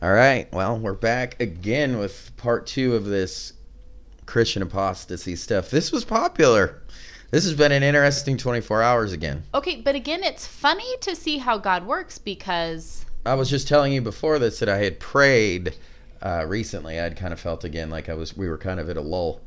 All right. Well, we're back again with part two of this Christian apostasy stuff. This was popular. This has been an interesting 24 hours again. Okay, but again, it's funny to see how God works because I was just telling you before this that I had prayed uh, recently. I'd kind of felt again like I was, we were kind of at a lull.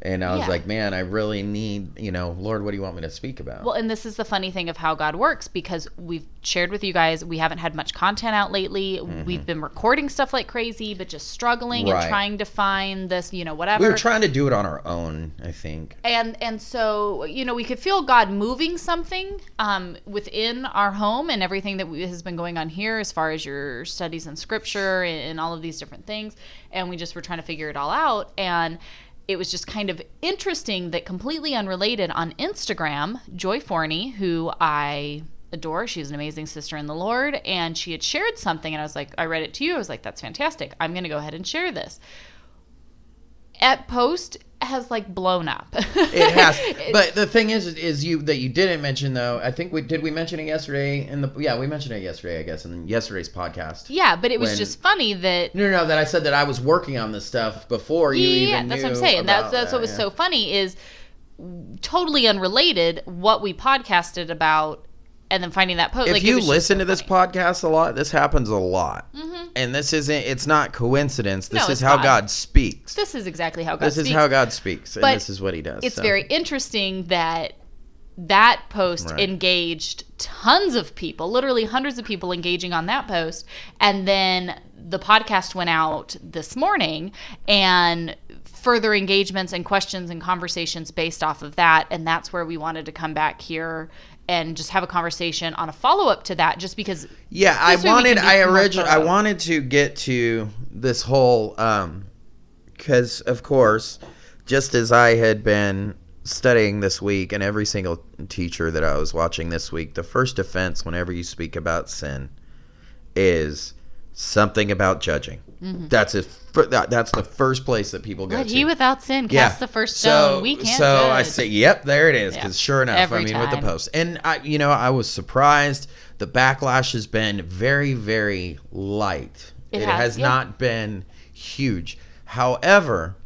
And I was Yeah. like, man, I really need, you know, Lord, what do you want me to speak about? Well, and this is the funny thing of how God works because we've shared with you guys we haven't had much content out lately. We've been recording stuff like crazy, but just struggling Mm-hmm. Right. and trying to find this, you know, whatever. we were trying to do it on our own, I think. and and so you know we could feel God moving something um, within our home and everything that we, has been going on here as far as your studies in Scripture and, and all of these different things, and we just were trying to figure it all out and. It was just kind of interesting that completely unrelated on Instagram, Joy Forney, who I adore, she's an amazing sister in the Lord, and she had shared something, and I was like, I read it to you. I was like, that's fantastic. I'm going to go ahead and share this at post has like blown up. It has, but the thing is, is you that you didn't mention though. I think we did. We mention it yesterday in the yeah, we mentioned it yesterday, I guess, in yesterday's podcast. yeah, but it was When- just funny that No, no, no, that I said that I was working on this stuff before you yeah, even that's what I'm saying. That's that's that, what was yeah. so funny is totally unrelated what we podcasted about, and then finding that post. If like, you listen so to this podcast a lot, this happens a lot, Mhm. and this isn't. It's not coincidence. This No, is how God. God speaks. this is exactly how God This speaks. is how God speaks, and this is what He does. it's so. very interesting that that post Right. engaged tons of people, literally hundreds of people engaging on that post. And then the podcast went out this morning and further engagements and questions and conversations based off of that. And that's where we wanted to come back here and just have a conversation on a follow up to that, just because Yeah, I This way we wanted. I originally. I wanted to get to this whole, um, because of course, just as I had been studying this week, and every single teacher that I was watching this week, the first defense whenever you speak about sin is something about judging. Mm-hmm. That's a, that, That's the first place that people go let to. he without sin Yeah. cast the first stone. So, we can't so I say, yep, there it is. Yeah. Because sure enough, I Every mean, with the time. post, and I, you know, I was surprised. The backlash has been very, very light. It It, has, has, yeah. not been huge. However,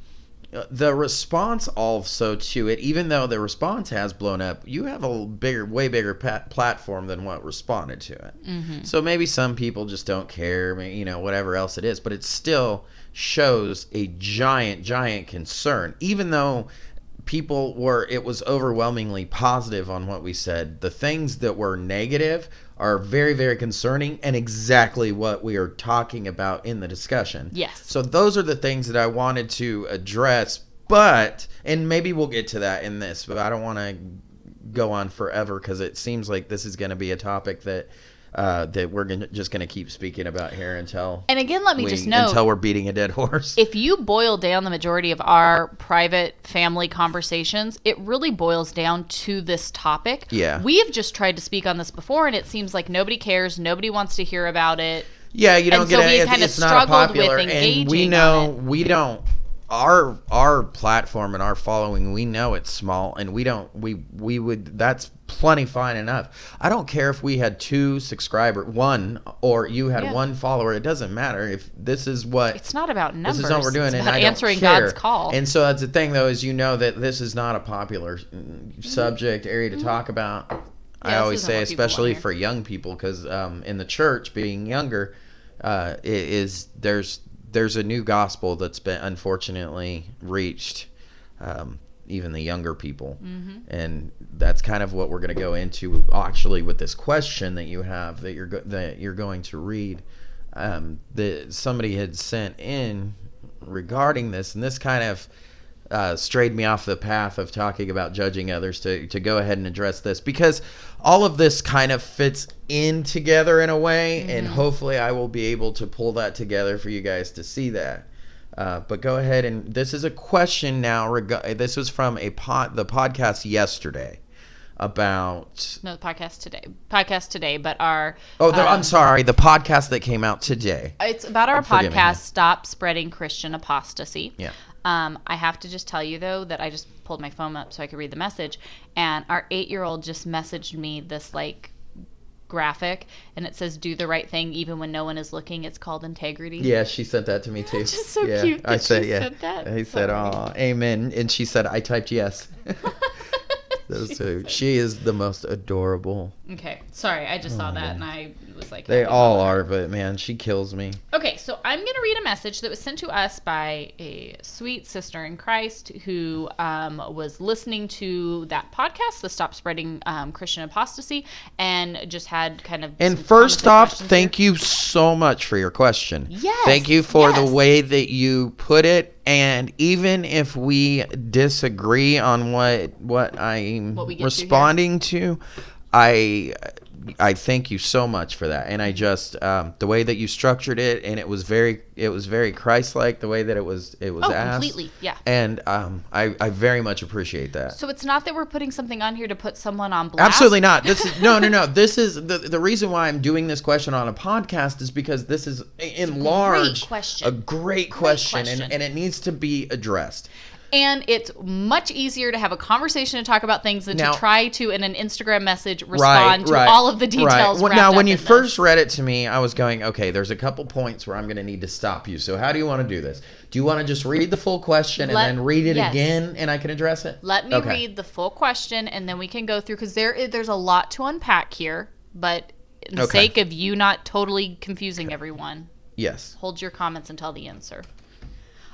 the response also to it, even though the response has blown up, you have a bigger, way bigger pa- platform than what responded to it. Mm-hmm. So maybe some people just don't care, you know, whatever else it is, but it still shows a giant, giant concern. Even though people were, it was overwhelmingly positive on what we said, the things that were negative are very, very concerning and exactly what we are talking about in the discussion. Yes. So those are the things that I wanted to address, but, and maybe we'll get to that in this, but I don't want to go on forever because it seems like this is going to be a topic that uh, that we're gonna, just going to keep speaking about here until And again, let me we, just know until we're beating a dead horse. if you boil down the majority of our private family conversations, it really boils down to this topic. Yeah. We've just tried to speak on this before, and it seems like nobody cares. Nobody wants to hear about it. yeah, you don't and get so it. we It's, kinda not struggled with popular, and we know we don't. Our our platform and our following, we know it's small, and we don't. We we would. That's plenty fine enough. I don't care if we had two subscriber, one, or you had Yeah. one follower. It doesn't matter if this is what It's not about numbers. This is what we're doing, It's and about I don't answering care. God's call. And so that's the thing, though, is you know that this is not a popular mm, subject area to talk about. I Mm-hmm. always say, especially for young people, because um, in the church, being younger, uh, i- is there's there's a new gospel that's been unfortunately reached. Um, even the younger people, Mm-hmm. and that's kind of what we're going to go into actually with this question that you have that you're go- that you're going to read um, that somebody had sent in regarding this, and this kind of uh, strayed me off the path of talking about judging others to, to go ahead and address this because all of this kind of fits in together in a way, and hopefully I will be able to pull that together for you guys to see that. Uh, but go ahead and this is a question now. Reg- this was from a pod, the podcast yesterday about. no, the podcast today. Podcast today, but our. Oh, the, um, I'm sorry. The podcast that came out today. It's about our Forgive me. podcast, Stop Spreading Christian Apostasy. Yeah. Um, I have to just tell you though that I just pulled my phone up so I could read the message, and our eight-year-old just messaged me this like graphic and it says do the right thing even when no one is looking. It's called integrity. Yeah, she sent that to me too. Just so yeah, cute I said she yeah. said that. He said, "Oh, amen," and she said, "I typed yes." Those two. She is the most adorable. Okay. Sorry, I just saw Oh, that man. and I was like They all are, but man, she kills me. Okay, so I'm going to read a message that was sent to us by a sweet sister in Christ who um, was listening to that podcast, the Stop Spreading um, Christian Apostasy, and just had kind of. And first off, thank here. you so much for your question. Yes, Thank you for yes. the way that you put it. And even if we disagree on what what I'm What responding to, I I thank you so much for that. And I just um, the way that you structured it, and it was very it was very Christ-like the way that it was it was Oh, asked. completely. Yeah. And um, I I very much appreciate that. So it's not that we're putting something on here to put someone on blast. Absolutely not. This is no, no, no. This is the the reason why I'm doing this question on a podcast is because this is in large question. a great question, question. And, and it needs to be addressed. And it's much easier to have a conversation and talk about things than Now- to try to, in an Instagram message, respond to right, all of the details. Right. Well, now, when you this. first read it to me, I was going, okay, there's a couple points where I'm going to need to stop you. So, how do you want to do this? Do you want to just read the full question and then read it yes. again, and I can address it? Let me Okay. read the full question and then we can go through because there there's a lot to unpack here. But in the Okay. sake of you not totally confusing everyone, Yes. hold your comments until the end, sir.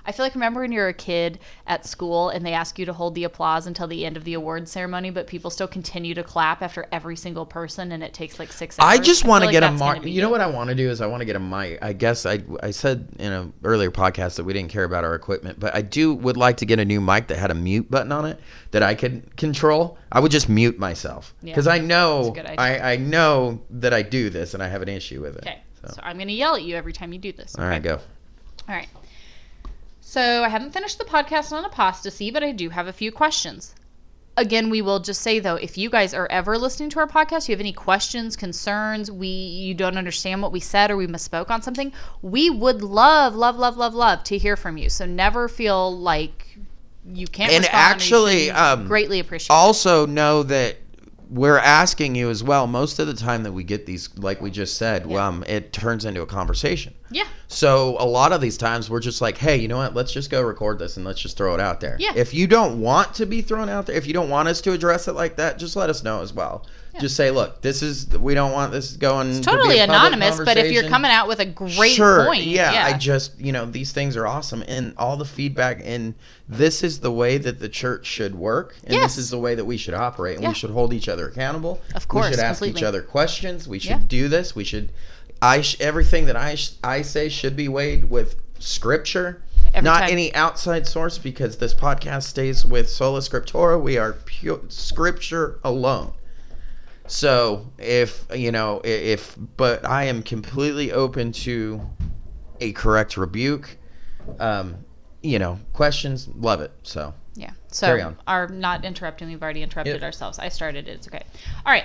I feel like remember when you're a kid at school and they ask you to hold the applause until the end of the award ceremony, but people still continue to clap after every single person, and it takes like six hours. I just want to like get a mic. You know what I want to do is I want to get a mic. I guess I I said in an earlier podcast that we didn't care about our equipment, but I do would like to get a new mic that had a mute button on it that I could control. I would just mute myself Yeah, because I know that's a good idea. I I know that I do this and I have an issue with it. Okay, So. so I'm going to yell at you every time you do this. All right, go. All right. So I haven't finished the podcast on apostasy, but I do have a few questions. Again, we will just say though, if you guys are ever listening to our podcast, you have any questions, concerns, we you don't understand what we said or we misspoke on something, we would love, love, love, love, love to hear from you. So never feel like you can't. And. Actually, um, greatly appreciate. Also know that we're asking you as well. Most of the time that we get these, like we just said, Yeah. um, it turns into a conversation. Yeah. So a lot of these times we're just like, hey, you know what? Let's just go record this and let's just throw it out there. Yeah. If you don't want to be thrown out there, if you don't want us to address it like that, just let us know as well. Yeah. Just say, look, this is we don't want this going. It's to be totally a anonymous, but if you're coming out with a great sure, point, yeah, I just you know these things are awesome and all the feedback and this is the way that the church should work and Yes. this is the way that we should operate and Yeah. we should hold each other accountable. Of course, we should ask completely. each other questions. We should Yeah. do this. We should. I sh- everything that I sh- I say should be weighed with scripture, Every not time. any outside source, because this podcast stays with sola scriptura. We are pure scripture alone. So if you know if, but I am completely open to a correct rebuke. Um, you know, questions, love it. So Yeah. So are not interrupting. We've already interrupted Yep. ourselves. I started it. It's okay. All right.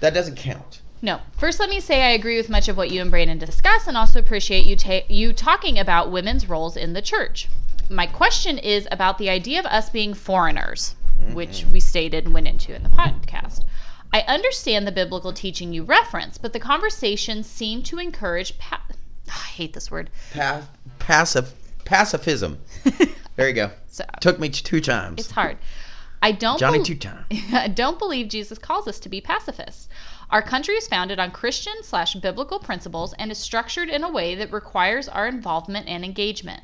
that doesn't count. No. First, let me say I agree with much of what you and Brandon discuss, and also appreciate you ta- you talking about women's roles in the church. My question is about the idea of us being foreigners, which we stated and went into in the podcast. I understand the biblical teaching you reference, but the conversation seemed to encourage. Pa- I hate this word. Pa- passive pacifism. There you go. So Took me two times. it's hard. I don't. Johnny bel- two times. I don't believe Jesus calls us to be pacifists. Our country is founded on Christian slash biblical principles and is structured in a way that requires our involvement and engagement.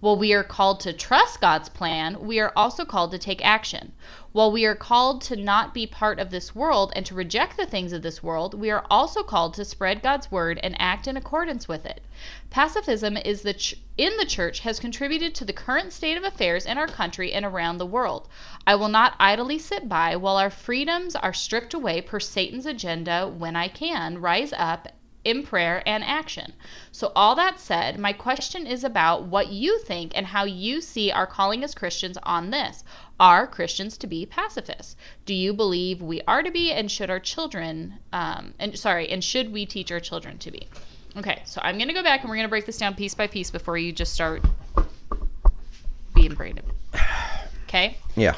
While we are called to trust God's plan, we are also called to take action. While we are called to not be part of this world and to reject the things of this world, we are also called to spread God's word and act in accordance with it. Pacifism is the ch- in the church has contributed to the current state of affairs in our country and around the world. I will not idly sit by while our freedoms are stripped away per Satan's agenda when I can rise up in prayer and action. So, all that said, my question is about what you think and how you see our calling as Christians on this. Are Christians to be pacifists? Do you believe we are to be, and should our children, um, and sorry, and should we teach our children to be? Okay, so I'm gonna go back and we're gonna break this down piece by piece before you just start being braided. Okay? Yeah.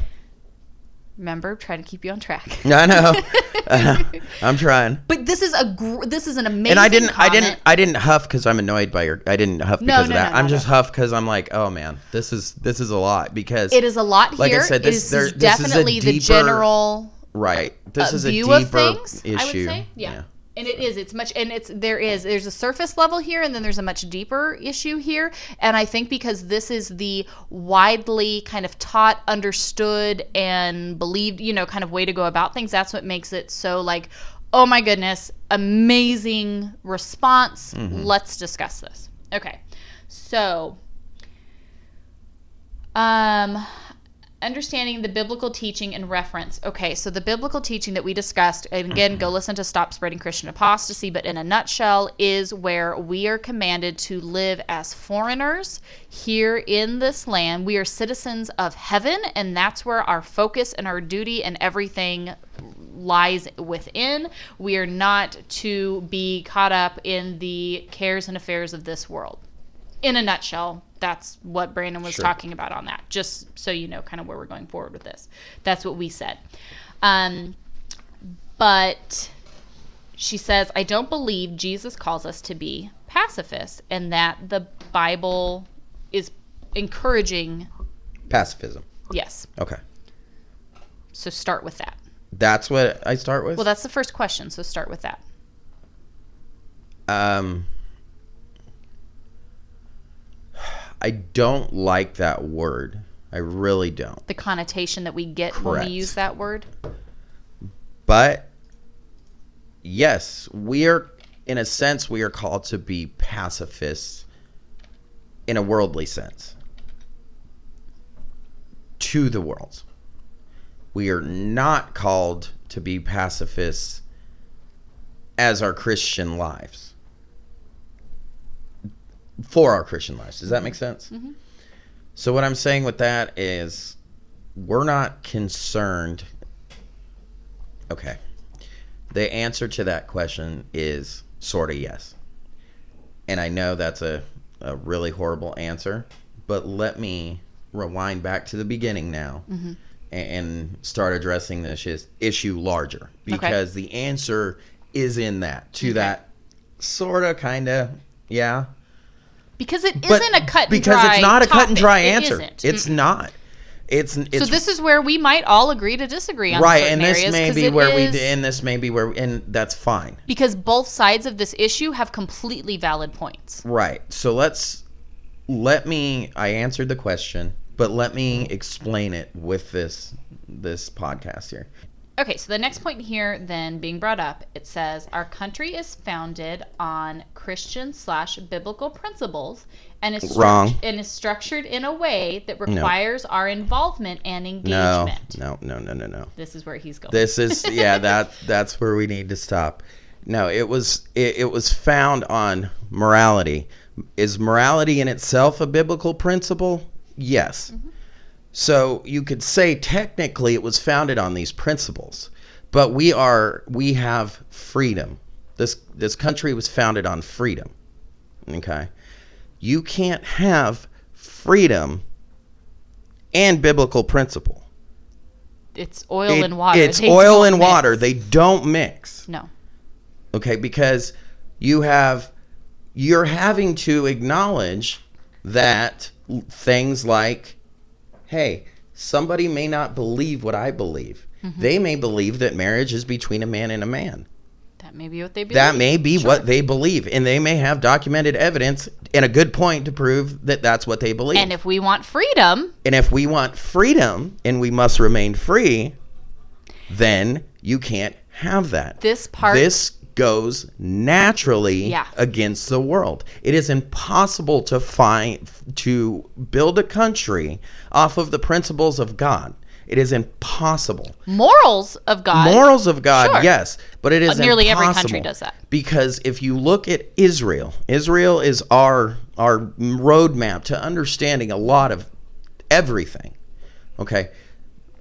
Remember, trying to keep you on track. I know. I'm trying. But this is a gr- this is an amazing. And I didn't, I didn't, I didn't huff because I'm annoyed by your. I didn't huff because no, of that. no, I'm no, just no. huff because I'm like, oh man, this is this is a lot because It is a lot Like I here. said, this- is there- this is definitely the general right. This uh, is a view deeper of things. issue. I would say, yeah. And it is. It's much, and it's there is. There's a surface level here, and then there's a much deeper issue here. And I think because this is the widely kind of taught, understood, and believed, you know, kind of way to go about things. That's what makes it so like, oh my goodness, amazing response. Let's discuss this. Okay, so um, understanding the biblical teaching and reference. Okay, so the biblical teaching that we discussed, and again, go mm-hmm. listen to Stop Spreading Christian Apostasy, but in a nutshell, is where we are commanded to live as foreigners here in this land. We are citizens of heaven, and that's where our focus and our duty and everything lies within. We are not to be caught up in the cares and affairs of this world in a nutshell, that's what Brandon was Sure. talking about on that. Just so you know, kind of where we're going forward with this. That's what we said. Um, but she says, I don't believe Jesus calls us to be pacifists, and that the Bible is encouraging. Pacifism. Yes. Okay. So start with that. That's what I start with. Well, that's the first question. So start with that. um, I don't like that word. I really don't. The connotation that we get when we use that word. But yes, we are, in a sense, we are called to be pacifists in a worldly sense to the world. We are not called to be pacifists as our Christian lives. For our Christian lives. Does that make sense? Mhm. So, what I'm saying with that is we're not concerned. Okay. The answer to that question is sort of yes. And I know that's a, a really horrible answer, but let me rewind back to the beginning now Mhm. a- and start addressing this issue larger because the answer is in that to Okay. that sort of kind of yeah Because it not a cut and because dry it's not a cut and dry answer. it's Mm-mm. not. It's it's so this is where we might all agree to disagree on right and this may be where is- we and this may be where and that's fine. Because both sides of this issue have completely valid points. right so let's let me i answered the question but let me explain it with this this podcast here Okay, so the next point here, then being brought up, it says our country is founded on Christian slash biblical principles and is Wrong. struct- and is structured in a way that requires our involvement and no. engagement. no no no no no. This is where he's going. this is yeah that that's where we need to stop. No it was it, it was found on morality. Is morality in itself a biblical principle? Yes mm-hmm. So you could say technically it was founded on these principles but we are we have freedom this this country was founded on freedom okay you can't have freedom and biblical principle it's oil it- and water. It's They oil and water. They don't mix. no. Okay, because you have you're having to acknowledge that things like hey, somebody may not believe what I believe. Mm-hmm. They may believe that marriage is between a man and a man. That may be what they believe. That may be Sure. what they believe and they may have documented evidence and a good point to prove that that's what they believe. And if we want freedom, And if we want freedom and we must remain free, then you can't have that. this part this goes naturally Yeah. against the world. It is impossible to find to build a country off of the principles of God. It is impossible. morals of God. Morals of God, Sure. yes, but it is Uh, nearly every country does that. because if you look at Israel, Israel is our our roadmap to understanding a lot of everything. Okay.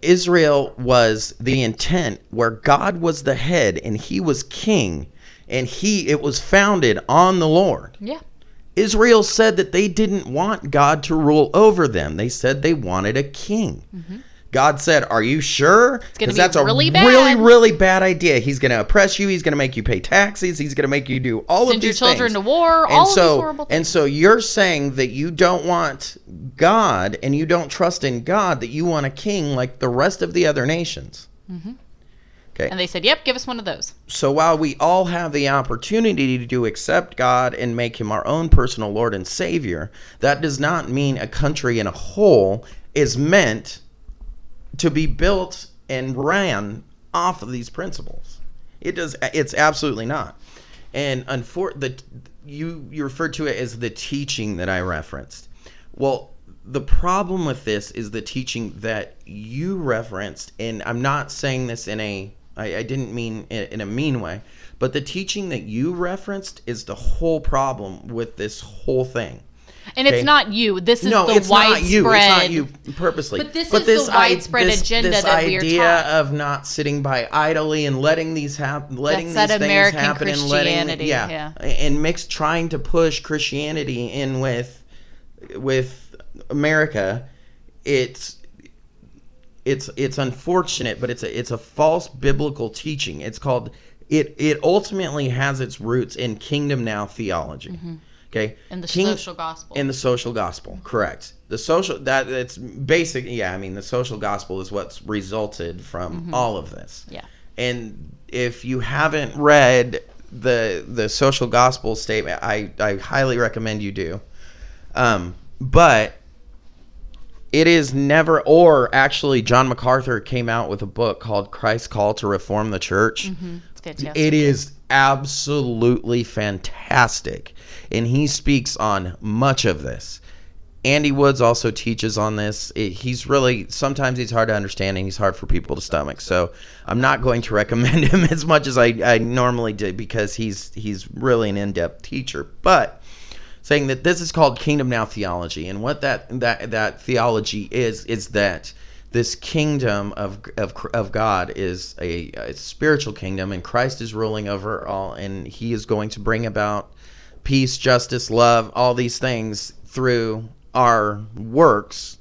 Israel was the intent where God was the head and he was king and he it was founded on the Lord. Yeah. Israel said that they didn't want God to rule over them. They said they wanted a king. Mm-hmm. God said, "Are you sure?" Because be that's a really really, bad. really bad idea. He's going to oppress you. He's going to make you pay taxes. He's going to make you do all Send of these Send your children things. to war. and all so, of these horrible things. and so you're saying that you don't want God and you don't trust in God. That you want a king like the rest of the other nations. Mm-hmm. Okay. and they said, "Yep, give us one of those." So while we all have the opportunity to accept God and make him our own personal Lord and Savior, that does not mean a country in a whole is meant to be built and ran off of these principles. It does it's absolutely not. And unfor- the you you referred to it as the teaching that I referenced. Well, the problem with this is the teaching that you referenced, and I'm not saying this in a I, I didn't mean in, in a mean way, but the teaching that you referenced is the whole problem with this whole thing. And Okay. it's not you. This is no, the it's widespread. not you. It's not you purposely. But this is the i- widespread agenda this that we are idea of not sitting by idly and letting these happen, letting That's these that things American happen, and letting Christianity, yeah, yeah. and mix trying to push Christianity in with with America. It's it's it's unfortunate, but it's a it's a false biblical teaching. It's called it it ultimately has its roots in kingdom now theology. Mm-hmm. Okay, in Mm-hmm. the King- social gospel. in the social gospel, correct. The social that it's basic. Yeah, I mean the social gospel is what's resulted from all of this. yeah. And if you haven't read the the social gospel statement, I I highly recommend you do. Um, but it is never, or actually, John MacArthur came out with a book called Christ's Call to Reform the Church. It's fantastic. It is absolutely fantastic. And he speaks on much of this. Andy Woods also teaches on this. It- he's really, sometimes he's hard to understand and he's hard for people to stomach. So I'm not going to recommend him as much as I, I normally do because he's, he's really an in depth teacher. But saying that this is called kingdom now theology and what that that that theology is is that this kingdom of of, of God is a, a spiritual kingdom and Christ is ruling over all and he is going to bring about peace justice love all these things through our works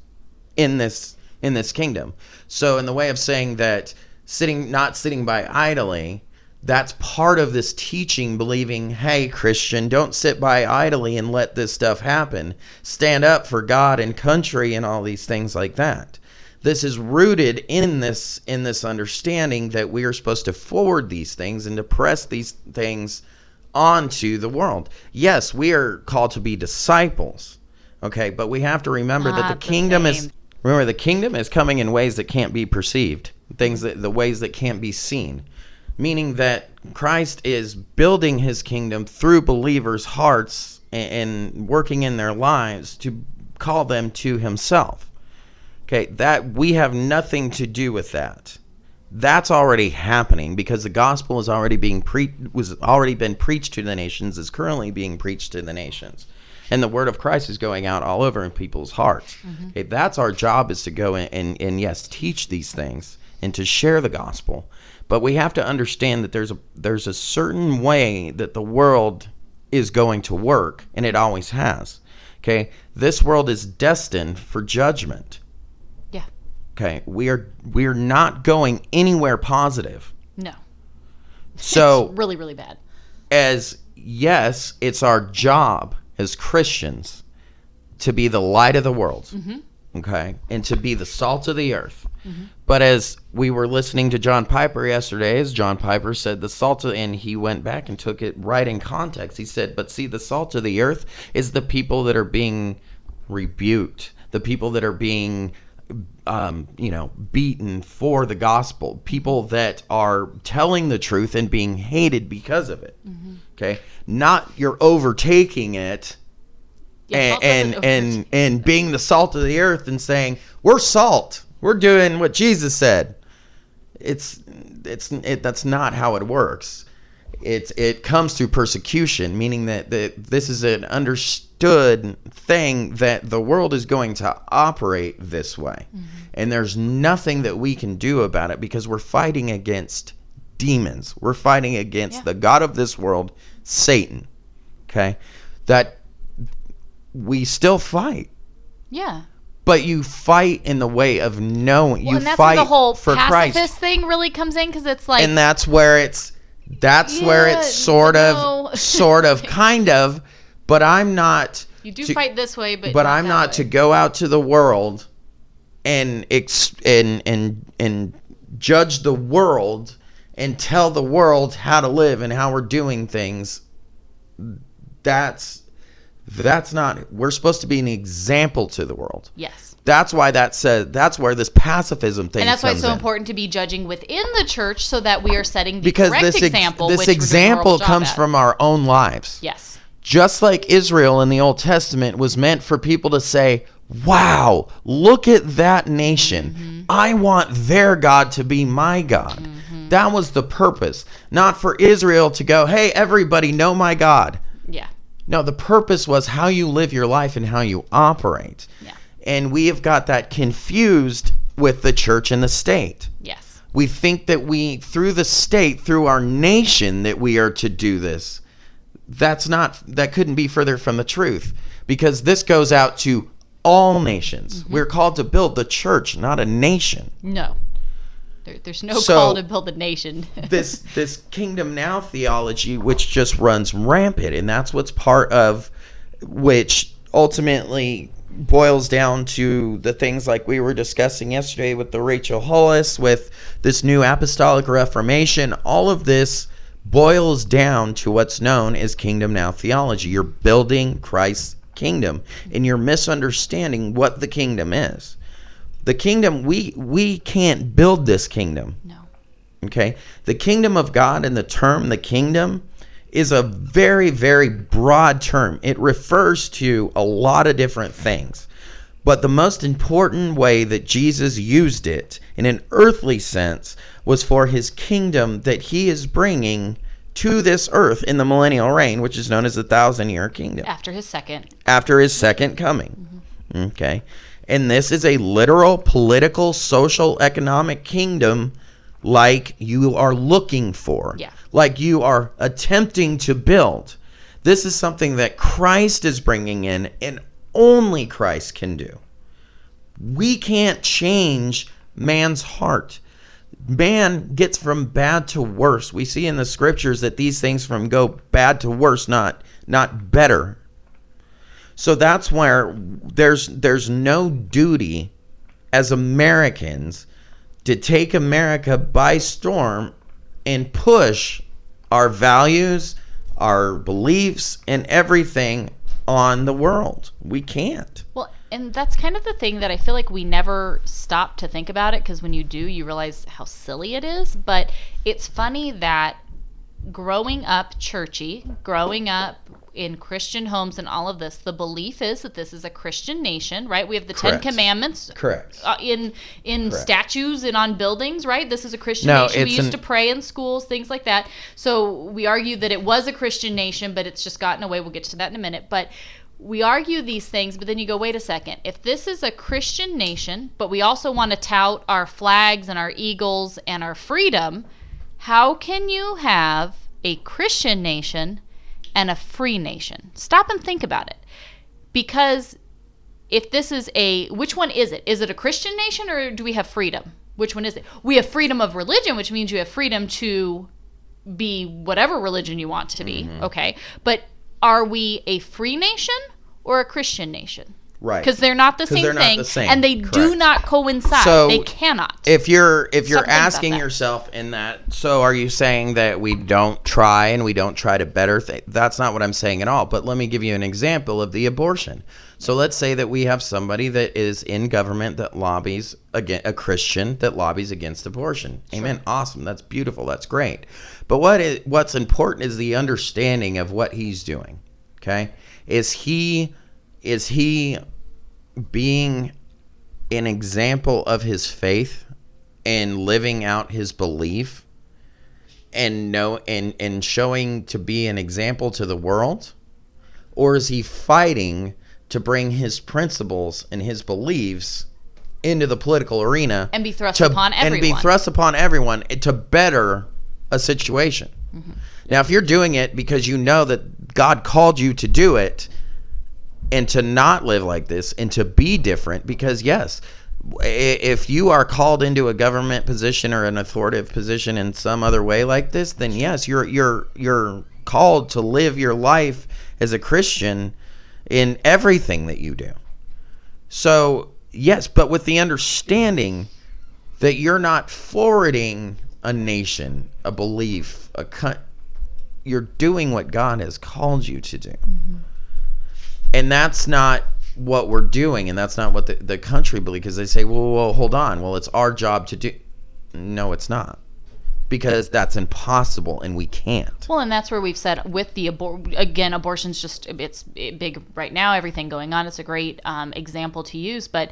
in this in this kingdom. So in the way of saying that sitting not sitting by idly that's part of this teaching believing hey christian don't sit by idly and let this stuff happen. Stand up for god and country and all these things like that this is rooted in this in this understanding that we are supposed to forward these things and to press these things onto the world. Yes we are called to be disciples okay but we have to remember that ah, the the kingdom is remember the kingdom is coming in ways that can't be perceived things that the ways that can't be seen. Meaning that Christ is building his kingdom through believers' hearts and, and working in their lives to call them to himself. Okay, that we have nothing to do with that. That's already happening because the gospel is already being pre- was already been preached to the nations is currently being preached to the nations. And the word of Christ is going out all over in people's hearts. Mm-hmm. Okay, that's our job is to go in and, and yes, teach these things and to share the gospel. But we have to understand that there's a there's a certain way that the world is going to work, and it always has. Okay, this world is destined for judgment. Okay, we are we are not going anywhere positive. No. So It's really, really bad. as yes, it's our job as Christians to be the light of the world, mm-hmm. okay, and to be the salt of the earth. Mm-hmm. But as we were listening to John Piper yesterday, as John Piper said, the salt of, and he went back and took it right in context. He said, "But see, the salt of the earth is the people that are being rebuked, the people that are being." Um, you know, beaten for the gospel, people that are telling the truth and being hated because of it. Okay, not you're overtaking it Yeah, and and, and and being the salt of the earth and saying we're salt, we're doing what Jesus said. It's it's it, that's not how it works. It's it comes through persecution, meaning that, that this is an understood thing that the world is going to operate this way, and there's nothing that we can do about it because we're fighting against demons. We're fighting against Yeah. the god of this world, Satan. Okay, that we still fight Yeah. but you fight in the way of knowing. Well, you and that's fight the whole for pacifist Christ, thing really comes in because it's like and that's where it's that's where it's sort no. of, sort of, kind of. But I'm not. you do to- fight this way, but but I'm not way. to go out to the world and ex- and and and judge the world and tell the world how to live and how we're doing things. That's that's not. We're supposed to be an example to the world. Yes. That's why that said. That's where this pacifism thing And that's why it's so in. important to be judging within the church so that we are setting the because correct this ex- example. this we're doing example comes from our own lives. yes, just like Israel in the Old Testament was meant for people to say, Wow, look at that nation. Mm-hmm. I want their God to be my God. Mm-hmm. That was the purpose. Not for Israel to go, Hey, everybody, know my God. yeah, No, the purpose was how you live your life and how you operate. Yeah. And we have got that confused with the church and the state. yes, We think that we, through the state, through our nation, that we are to do this. That's not, that couldn't be further from the truth because this goes out to all nations. Mm-hmm. We're called to build the church, not a nation. no. There, there's no So- call to build a nation. This this kingdom now theology, which just runs rampant, and that's what's part of which ultimately boils down to the things like we were discussing yesterday with the Rachel Hollis, with this new apostolic reformation. All of this boils down to what's known as kingdom now theology. You're building Christ's kingdom, and you're misunderstanding what the kingdom is. The kingdom we we can't build this kingdom. no. Okay? The kingdom of God and the term the kingdom is a very, very broad term. It refers to a lot of different things. But the most important way that Jesus used it in an earthly sense was for his kingdom that he is bringing to this earth in the millennial reign, which is known as the thousand year kingdom After his second, after his second coming. Mm-hmm. Okay. And this is a literal political, social, economic kingdom like you are looking for. Yeah. Like you are attempting to build. This is something that Christ is bringing in and only Christ can do. We can't change man's heart. Man gets from bad to worse. We see in the scriptures that these things from go bad to worse, not not better. So that's where there's there's no duty as Americans to take America by storm and push our values, our beliefs, and everything on the world. We can't. well, and that's kind of the thing that I feel like we never stop to think about it because when you do, you realize how silly it is. But it's funny that growing up churchy, growing up in Christian homes and all of this, the belief is that this is a Christian nation, right? We have the Correct. Ten Commandments Correct. uh, in in Correct. statues and on buildings, right? This is a Christian No, nation. We used an- to pray in schools, things like that. So we argue that it was a Christian nation, but it's just gotten away. We'll get to that in a minute. But we argue these things, but then you go, wait a second. If this is a Christian nation, but we also want to tout our flags and our eagles and our freedom, how can you have a Christian nation and a free nation? Stop and think about it. Because if this is a which one is it? Is it a Christian nation or do we have freedom? Which one is it? We have freedom of religion, which means you have freedom to be whatever religion you want to be, mm-hmm. okay? But are we a free nation or a Christian nation? Right. Because they're not the same they're not thing, the same, and they do not coincide. So, they cannot. if you're if you're about asking yourself in that so are you saying that we don't try and we don't try to better things that's not what i'm saying at all but let me give you an example of the abortion. So let's say that we have somebody that is in government that lobbies against a christian that lobbies against abortion. Amen. Awesome. That's beautiful. That's great but what is what's important is the understanding of what he's doing okay is he is he being an example of his faith and living out his belief and know and and showing to be an example to the world or is he fighting to bring his principles and his beliefs into the political arena and be thrust to, upon everyone. and be thrust upon everyone to better a situation. Mm-hmm. Now, if you're doing it because you know that God called you to do it, and to not live like this and to be different because yes if you are called into a government position or an authoritative position in some other way like this then yes you're you're you're called to live your life as a christian in everything that you do so yes but with the understanding that you're not forwarding a nation a belief a co- you're doing what god has called you to do and that's not what we're doing and that's not what the, the country believes because they say well, well hold on well it's our job to do no it's not because that's impossible and we can't Well, and that's where we've said with the abor- again, abortion's just it's big right now. Everything going on. It's a great um, example to use, but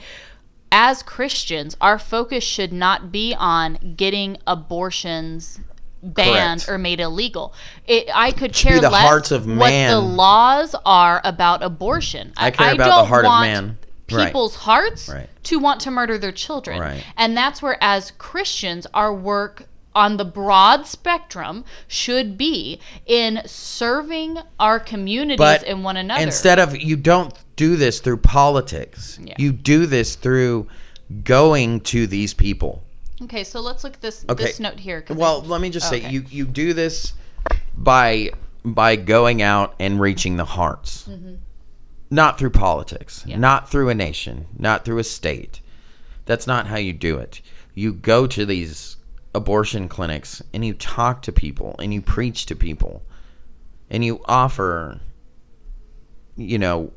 as Christians, our focus should not be on getting abortions banned Correct. or made illegal. It, I could be care the less of what the laws are about abortion. I care about the heart of man. Right. People's hearts Right. to want to murder their children. Right. And that's where, as Christians, our work on the broad spectrum should be in serving our communities but and one another. instead of you don't do this through politics Yeah. you do this through going to these people okay, so let's look at this Okay. this note here. Well, let me just say Okay. you you do this by by going out and reaching the hearts. Mm-hmm. Not through politics, Yeah. not through a nation, not through a state. That's not how you do it. You go to these abortion clinics and you talk to people and you preach to people and you offer you know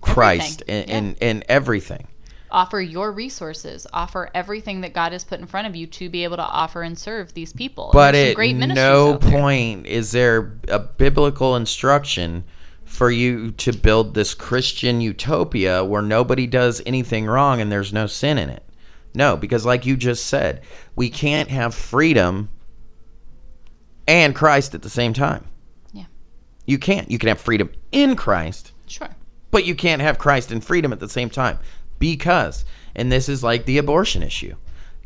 Christ and, yeah. and and everything. offer your resources, offer everything that God has put in front of you to be able to offer and serve these people. But at great no point is there a biblical instruction for you to build this Christian utopia where nobody does anything wrong and there's no sin in it. No, because like you just said, we can't have freedom and Christ at the same time. Yeah. You can't. You can have freedom in Christ, Sure. but you can't have Christ and freedom at the same time because, and this is like the abortion issue,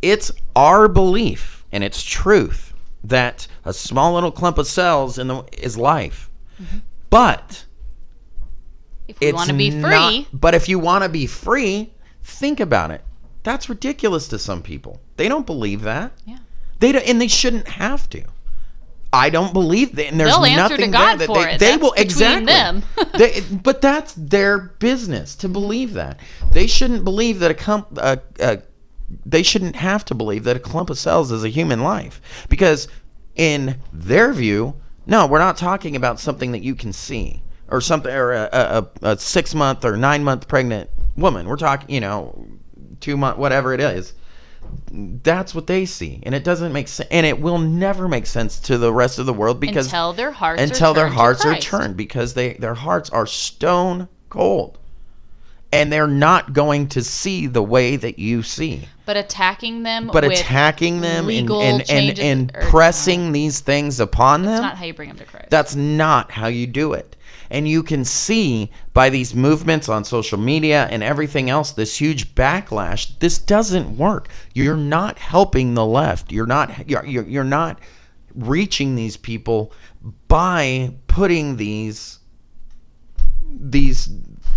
it's our belief and it's truth that a small little clump of cells in the is life, mm-hmm. but If you want to be not- free, but if you want to be free, think about it. That's ridiculous to some people. They don't believe that. Yeah. They don't, and they shouldn't have to. I don't believe that, and there's They'll answer nothing to God there that for they, it. they That's will exactly. them. They- but that's their business to believe that. They shouldn't believe that a a, they shouldn't have to believe that a clump of cells is a human life because, in their view, no, we're not talking about something that you can see or something or a, a, a six month or nine month pregnant woman. We're talking, you know, two month whatever it is that's what they see. And it doesn't make sense and it will never make sense to the rest of the world because until their hearts until are their turned hearts are turned because they their hearts are stone cold. And they're not going to see the way that you see. But attacking them but attacking them and and, and, and pressing these things upon That's them not how you bring them to Christ. that's not how you do it. And you can see by these movements on social media and everything else, this huge backlash. This doesn't work. You're not helping the left. You're not. You're you're, not reaching these people by putting these these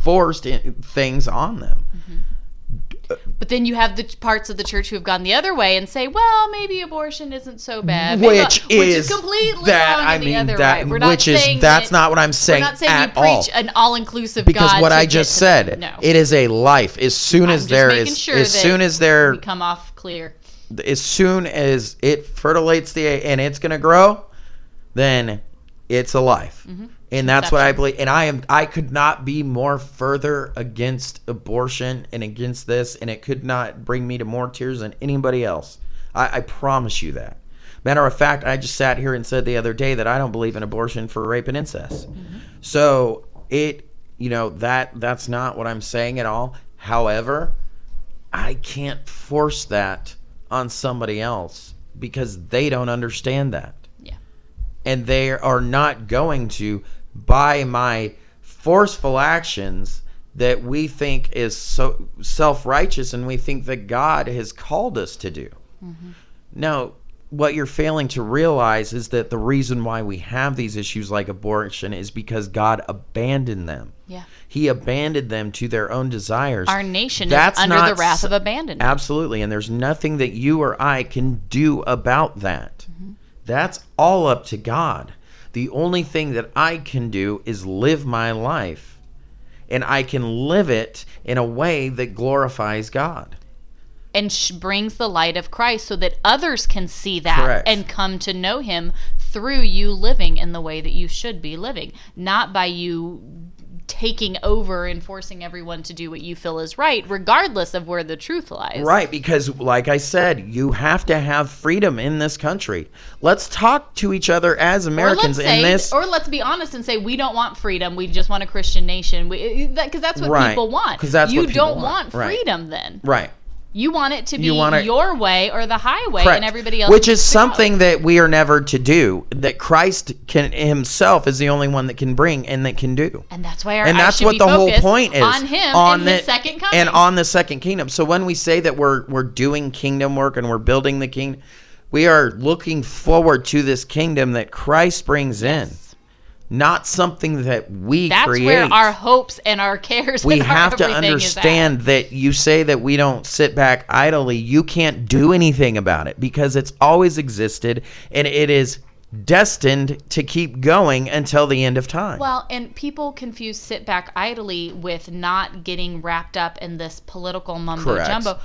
forced things on them. Mm-hmm. But then you have the parts of the church who have gone the other way and say, "Well, maybe abortion isn't so bad." Maybe Which not- is, completely that wrong I in the mean other that not which is saying that's that- not what I'm saying We're not saying at you preach an all-inclusive because God what to I just said, no. it is a life. As soon as there is, sure as soon as there, come off clear. as soon as it fertilizates the and it's gonna grow, then it's a life. Mm-hmm. And that's what I believe. And I am I could not be more further against abortion and against this, and it could not bring me to more tears than anybody else. I, I promise you that. Matter of fact, I just sat here and said the other day that I don't believe in abortion for rape and incest. Mm-hmm. So it, you know, that that's not what I'm saying at all. However, I can't force that on somebody else because they don't understand that. Yeah. And they are not going to by my forceful actions that we think is so self-righteous and we think that God has called us to do. Now, what you're failing to realize is that the reason why we have these issues like abortion is because God abandoned them. Yeah. He abandoned them to their own desires. Our nation That's is under the wrath of abandonment. Absolutely. And there's nothing that you or I can do about that. Mm-hmm. That's all up to God. The only thing that I can do is live my life. And I can live it in a way that glorifies God. and sh- brings the light of Christ so that others can see that Correct. and come to know him through you living in the way that you should be living, not by you taking over and forcing everyone to do what you feel is right, regardless of where the truth lies. Right, because like I said, you have to have freedom in this country. Let's talk to each other as Americans say, in this. or let's be honest and say we don't want freedom. We just want a Christian nation. Because that, that's what Right. people want. 'Cause that's you don't want. want Right. freedom. Then right. You want it to be You want it- your way or the highway, Correct. and everybody else. Which is needs to go. something that we are never to do. That Christ can himself is the only one that can bring and that can do. And that's why our and that's what the whole point is on him on the second coming. and on the second kingdom. So when we say that we're we're doing kingdom work and we're building the kingdom, we are looking forward to this kingdom that Christ brings in, not something that we create. that's create. where our hopes and our cares. we have to everything is at. understand that you say that we don't sit back idly. You can't do anything about it because it's always existed and it is destined to keep going until the end of time. Well, and people confuse sit back idly with not getting wrapped up in this political mumbo Correct. jumbo.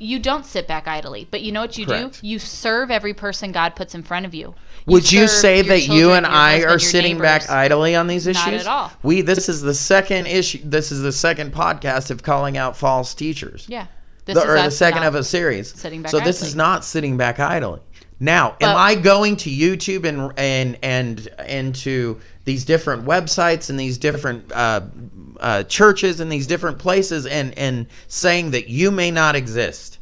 You don't sit back idly, but you know what you Correct. do? You serve every person God puts in front of you. Would you say that you and I husband, are sitting back idly on these issues? Not at all. We this is the second issue. This is the second podcast of calling out false teachers. Yeah. This The- is or the second of a series. sitting back so this is not sitting back idly. Now, am I going to YouTube and and and into these different websites and these different uh, uh, churches and these different places and and saying that you may not exist?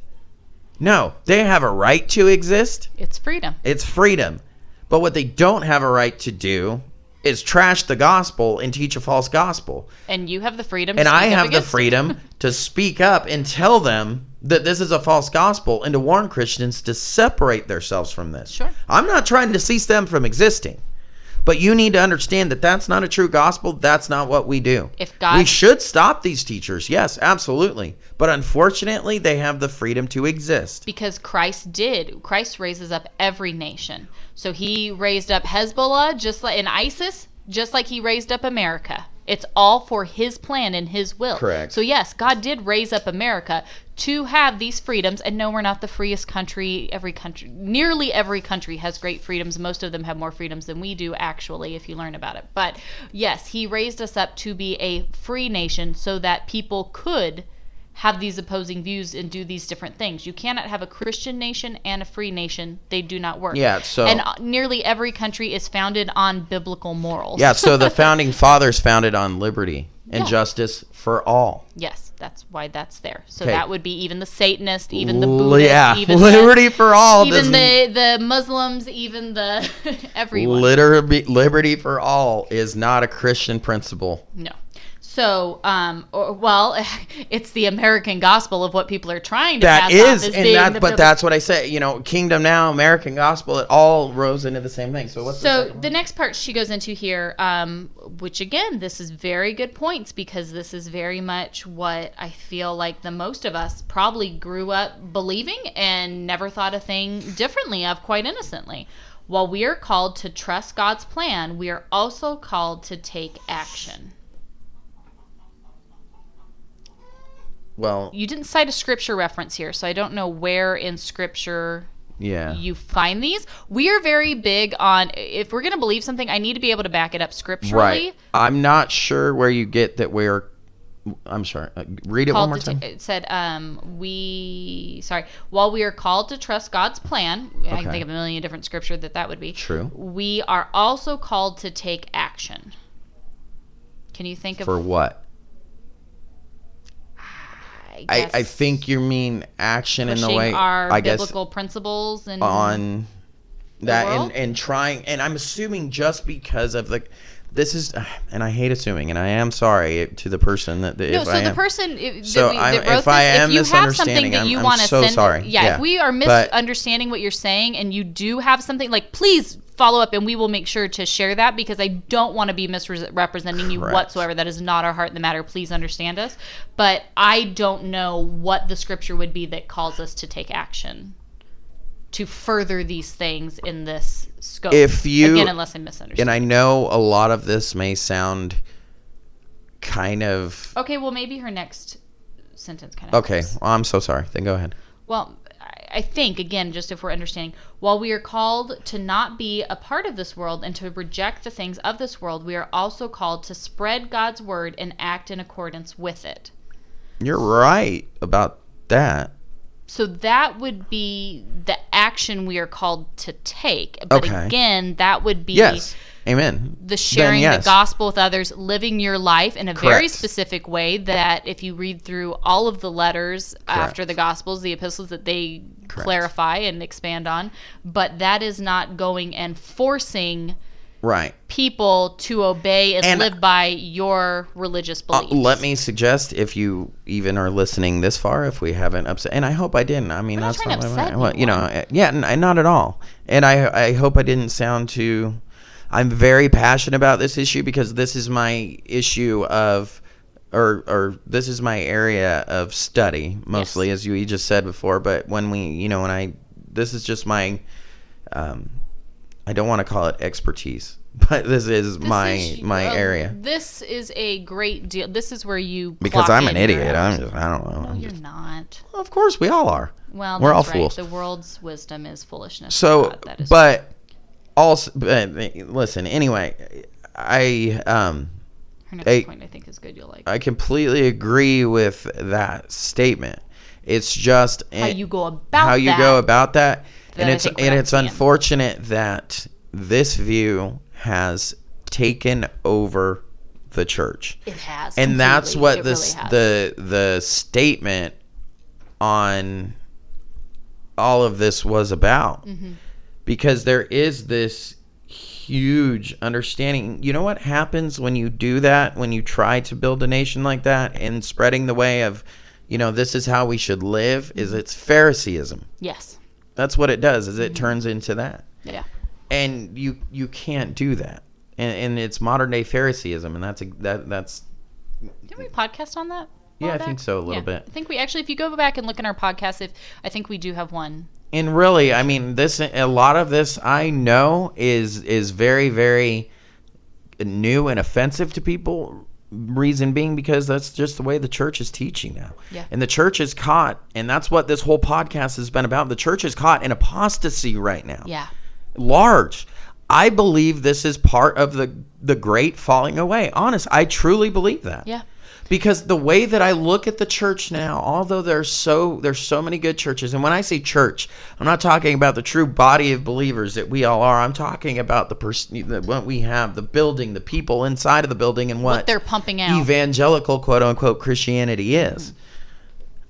No, they have a right to exist. It's freedom. It's freedom. But what they don't have a right to do is trash the gospel and teach a false gospel. And you have the freedom And to I have the freedom to speak up and tell them that this is a false gospel and to warn Christians to separate themselves from this. Sure. I'm not trying to cease them from existing. But you need to understand that that's not a true gospel. That's not what we do. If God- we should stop these teachers, yes, absolutely. But unfortunately, they have the freedom to exist. because Christ did. Christ raises up every nation. So he raised up Hezbollah just like in ISIS, just like he raised up America. It's all for his plan and his will. Correct. So yes, God did raise up America to have these freedoms. And no, we're not the freest country. Every country, nearly every country has great freedoms. Most of them have more freedoms than we do, actually, if you learn about it. But yes, he raised us up to be a free nation so that people could have these opposing views and do these different things. You cannot have a Christian nation and a free nation. They do not work. Yeah, so- and uh, nearly every country is founded on biblical morals. Yeah, so the founding fathers founded on liberty and Yeah. justice for all. yes, that's why that's there. So Okay. that would be even the Satanist, even the Buddhist, yeah, even liberty for all. even the the Muslims, even the everyone. Literally, liberty for all is not a Christian principle. No. So, um, or, well, it's the American gospel of what people are trying to That is, and that, the but that's what I say. You know, kingdom now, American gospel, it all rose into the same thing. So what's the So second the next part she goes into here, um, which again, this is very good points because this is very much what I feel like the most of us probably grew up believing and never thought a thing differently of quite innocently. While we are called to trust God's plan, we are also called to take action. Well, You didn't cite a scripture reference here, so I don't know where in scripture yeah. you find these. We are very big on if we're going to believe something, I need to be able to back it up scripturally. Right. I'm not sure where you get that we're. I'm sorry. uh, Read it one more time. it said um we sorry while we are called to trust god's plan i can think of a million different scripture that that would be True. we are also called to take action can you think of For what? I, I, I think you mean action in the way. our I guess biblical principles and on that and, and trying and i'm assuming just because of the this is, ah, and I hate assuming, and I am sorry to the person that, that No, if so I the am, person i- that, So we, that wrote if I am if you have something that you want to so send, sorry. Yeah, Yeah. if we are But- misunderstanding what you're saying and you do have something, like please follow up and we will make sure to share that because I don't want to be misrepresenting you whatsoever. That is not our heart in the matter. Please understand us. But I don't know what the scripture would be that calls us to take action to further these things in this scope. If you- again, unless I misunderstand. and I know a lot of this may sound kind of okay, well maybe her next sentence kind of okay. Well, I'm so sorry. Then go ahead. Well, I- think, again, just if we're understanding, while we are called to not be a part of this world and to reject the things of this world, we are also called to spread God's word and act in accordance with it. You're right about that. So that would be the action we are called to take. But Okay. again, that would be Yes. Amen. the sharing yes. the gospel with others, living your life in a very specific way. That if you read through all of the letters after the gospels, the epistles, that they Correct. clarify and expand on, but that is not going and forcing Right. people to obey and, And- live by your religious Uh, beliefs. let me suggest if you even are listening this far, if we haven't upset, and I hope I didn't. I mean, We're that's to not upset well, you know, uh, yeah, n- not at all. And I, I hope I didn't sound too. I'm very passionate about this issue because this is my issue of, or or this is my area of study mostly, as you just said before. But when we, you know, when I, this is just my, um, I don't want to call it expertise, but this is This my is- my uh, area This is a great deal. This is where you because I'm an idiot. I'm just, I don't know. No, I'm you're just- not. of course, we all are. Well, We're all right. fools. The world's wisdom is foolishness. So, God. That is but also, but, listen. Anyway, I um Her next Hey, point, I think, is good. You'll like I completely agree with that statement. It's just how it- you go about how you that. go about that, and it's and it's seeing. unfortunate that this view has taken over the church. It has, and that's what It this really the the statement on all of this was about Mm-hmm. Because there is this huge understanding you know what happens when you do that when you try to build a nation like that and spreading the way of you know this is how we should live is it's phariseeism yes, that's what it does is it Mm-hmm. turns into that yeah, and you you can't do that and, and it's modern day phariseeism and that's a, that that's didn't we podcast on that? Yeah, while I think so, a little Yeah. bit. I think we actually, if you go back and look in our podcast, if I think we do have one. And really i mean this a lot of this i know is is very very new and offensive to people reason being because that's just the way the church is teaching now. Yeah. and the church is caught and that's what this whole podcast has been about. The church is caught in apostasy right now. Yeah, large. I believe this is part of the the great falling away. Honest i truly believe that. Yeah, because the way that I look at the church now, although there's so there's so many good churches, and when I say church, I'm not talking about the true body of believers that we all are. I'm talking about the person that what we have, the building, the people inside of the building, and what, what they're pumping out. evangelical quote unquote Christianity is.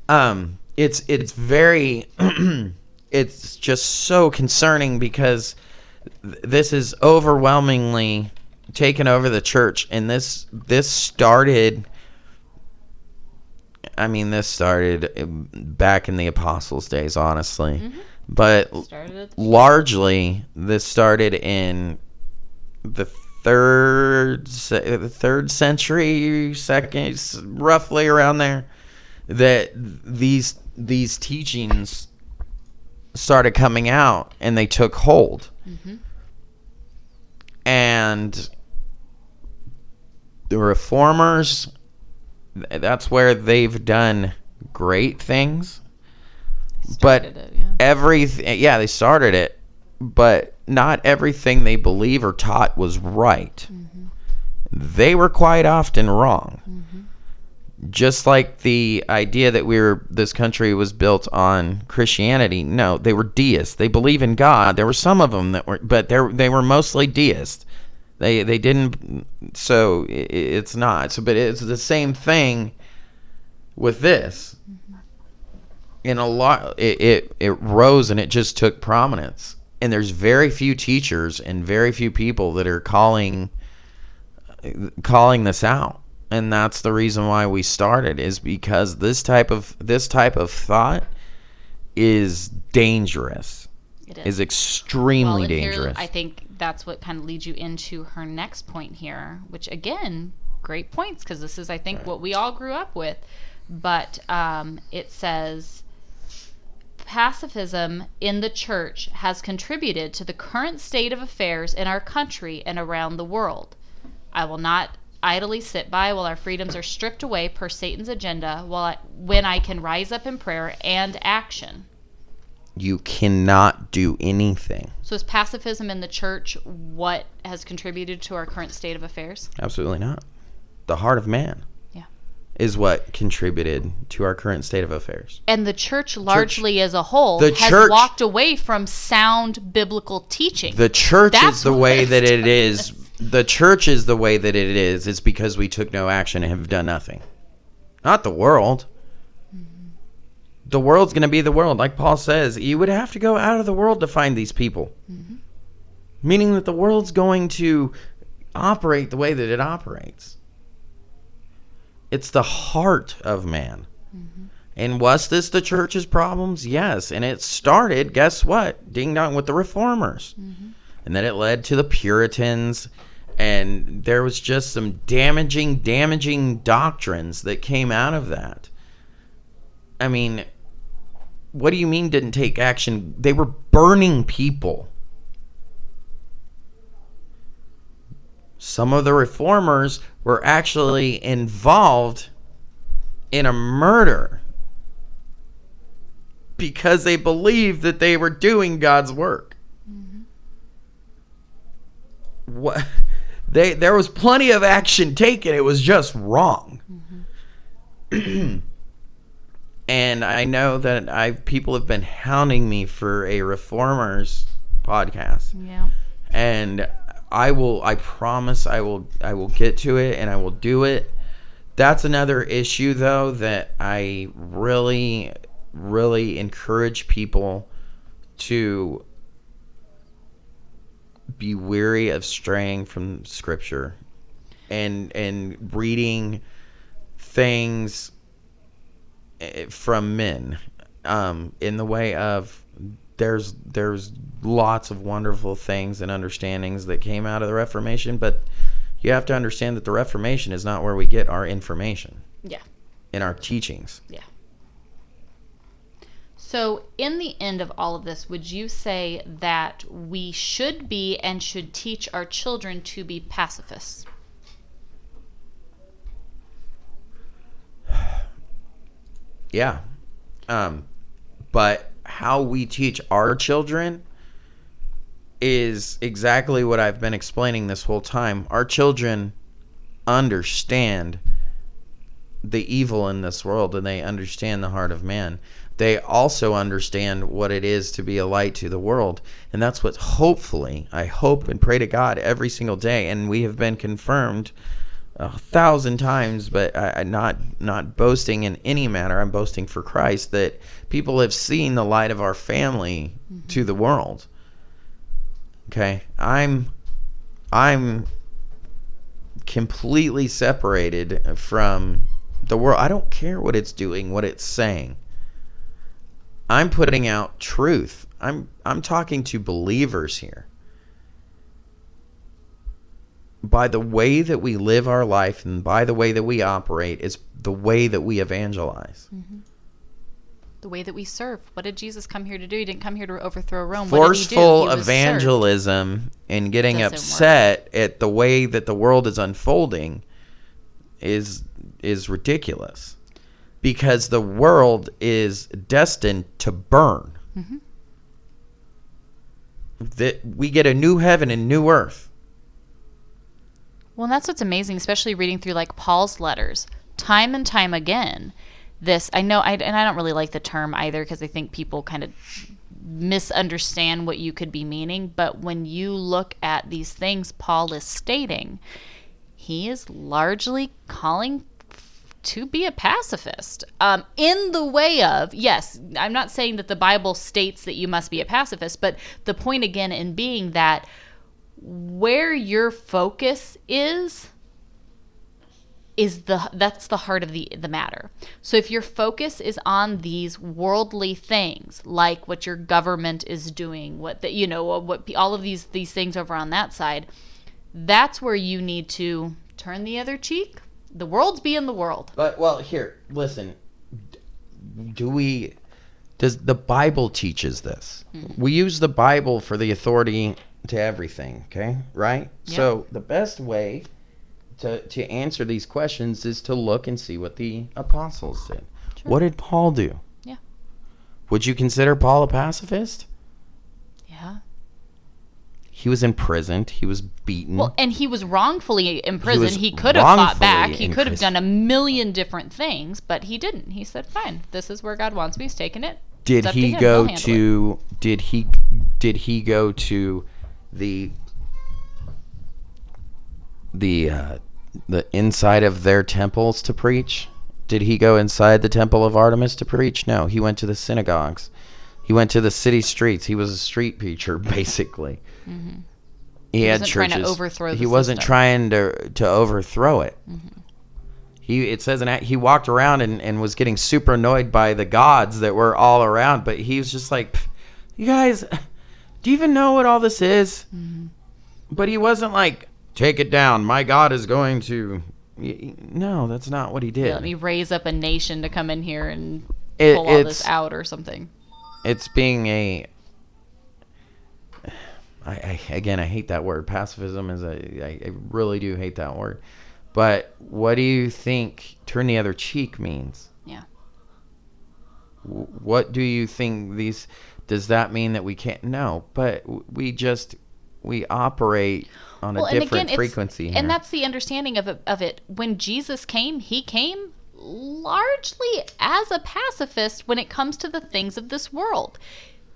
Um, it's it's very it's just so concerning because th- this is overwhelmingly taken over the church and this this started I mean this started um, back in the apostles days honestly. But at the- largely this started in the third the third century second roughly around there that these these teachings started coming out and they took hold. Mhm. and the reformers that's where they've done great things. But it, yeah. everything yeah they started it but not everything they believe or taught was right. Mm-hmm. They were quite often wrong. Mm-hmm. Just like the idea that we were this country was built on christianity no they were deists. They believe in god. There were some of them that were but they they were mostly deists they they didn't so it's not. So but it's the same thing with this. Mm-hmm. In a lot it, it it rose and it just took prominence. And there's very few teachers and very few people that are calling calling this out. And that's the reason why we started is because this type of this type of thought is dangerous It is extremely and here, dangerous I think that's what kind of leads you into her next point here, which again, great points because this is, I think, what we all grew up with. But um, it says pacifism in the church has contributed to the current state of affairs in our country and around the world. I will not idly sit by while our freedoms are stripped away per Satan's agenda while I, when I can rise up in prayer and action. You cannot do anything. So is pacifism in the church what has contributed to our current state of affairs? absolutely not. The heart of man Yeah. is what contributed to our current state of affairs. And the church largely as a whole The has church- walked away from sound biblical teaching. the church That's is the way that it is. The church is the way that it is. It's because we took no action and have done nothing. Not the world the world's going to be the world. Like paul says you would have to go out of the world to find these people. Mm-hmm. Meaning that the world's going to operate the way that it operates. It's the heart of man. Mm-hmm. And was this the church's problems? Yes. And it started guess what? Ding dong with the reformers. Mm-hmm. And then it led to the Puritans, and there was just some damaging, damaging doctrines that came out of that. I mean, what do you mean didn't take action? They were burning people. Some of the reformers were actually involved in a murder because they believed that they were doing God's work. What? They there was plenty of action taken. It was just wrong mm-hmm. and i know that i people have been hounding me for a reformers podcast yeah. and i will i promise i will i will get to it and i will do it that's another issue though that i really really encourage people to be weary of straying from scripture and and reading things from men um, in the way of there's there's lots of wonderful things and understandings that came out of the Reformation, but you have to understand that the Reformation is not where we get our information Yeah. in our teachings. Yeah. So, in the end of all of this, would you say that we should be and should teach our children to be pacifists? Yeah. Um, but how we teach our children is exactly what I've been explaining this whole time. Our children understand the evil in this world and they understand the heart of man. They also understand what it is to be a light to the world. And that's what hopefully, I hope and pray to God every single day. And we have been confirmed a thousand times, but I, I not not boasting in any manner. I'm boasting for Christ that people have seen the light of our family mm-hmm. to the world. Okay, I'm I'm completely separated from the world. I don't care what it's doing, what it's saying. I'm putting out truth. I'm I'm talking to believers here by the way that we live our life and by the way that we operate is the way that we evangelize. The way that we serve. What did Jesus come here to do? He didn't come here to overthrow Rome. Did he? Forceful He was served. evangelism and getting Doesn't work. upset at the way that the world is unfolding is is ridiculous. Because the world is destined to burn. Mhm. That we get a new heaven and new earth. Well, that's what's amazing, especially reading through like Paul's letters, time and time again. This I know, I, and I don't really like the term either because I think people kind of misunderstand what you could be meaning. But when you look at these things Paul is stating, he is largely calling to be a pacifist um, in the way of yes i'm not saying that the bible states that you must be a pacifist but the point again in being that where your focus is is the that's the heart of the the matter. So if your focus is on these worldly things, like what your government is doing, what the, you know, what all of these these things over on that side, that's where you need to turn the other cheek. The world's being the world. But well, here, listen. Do we does the Bible teaches this? Mm-hmm. We use the Bible for the authority to everything, okay? Right? So the best way to, to answer these questions is to look and see what the apostles did. Sure. What did Paul do? Yeah. Would you consider Paul a pacifist? Yeah. He was imprisoned. He was beaten. Well, and he was wrongfully imprisoned. He, he could have fought back. He could have done a million different things, but he didn't. He said, "Fine, this is where God wants me. He's taking it." Did he to go to? It. Did he? Did he go to the the uh, the inside of their temples to preach? Did he go inside the temple of Artemis to preach? No, he went to the synagogues. He went to the city streets. He was a street preacher, basically. Mm-hmm. He, he, had wasn't churches. Trying to overthrow he wasn't trying to to overthrow it. Mm-hmm. He it says in he walked around and, and was getting super annoyed by the gods that were all around, but he was just like, "You guys, do you even know what all this is?" Mm-hmm. But he wasn't like, take it down. My God is going to. No, that's not what he did. let me raise up a nation to come in here and it, pull all this out or something. It's being a. I, I, again, I hate that word. Pacifism is a. I, I really do hate that word. But what do you think turn the other cheek means? Yeah. What do you think these? Does that mean that we can't? No, but we just we operate on well, a different again, frequency. And that's the understanding of it, of it. When Jesus came, he came largely as a pacifist when it comes to the things of this world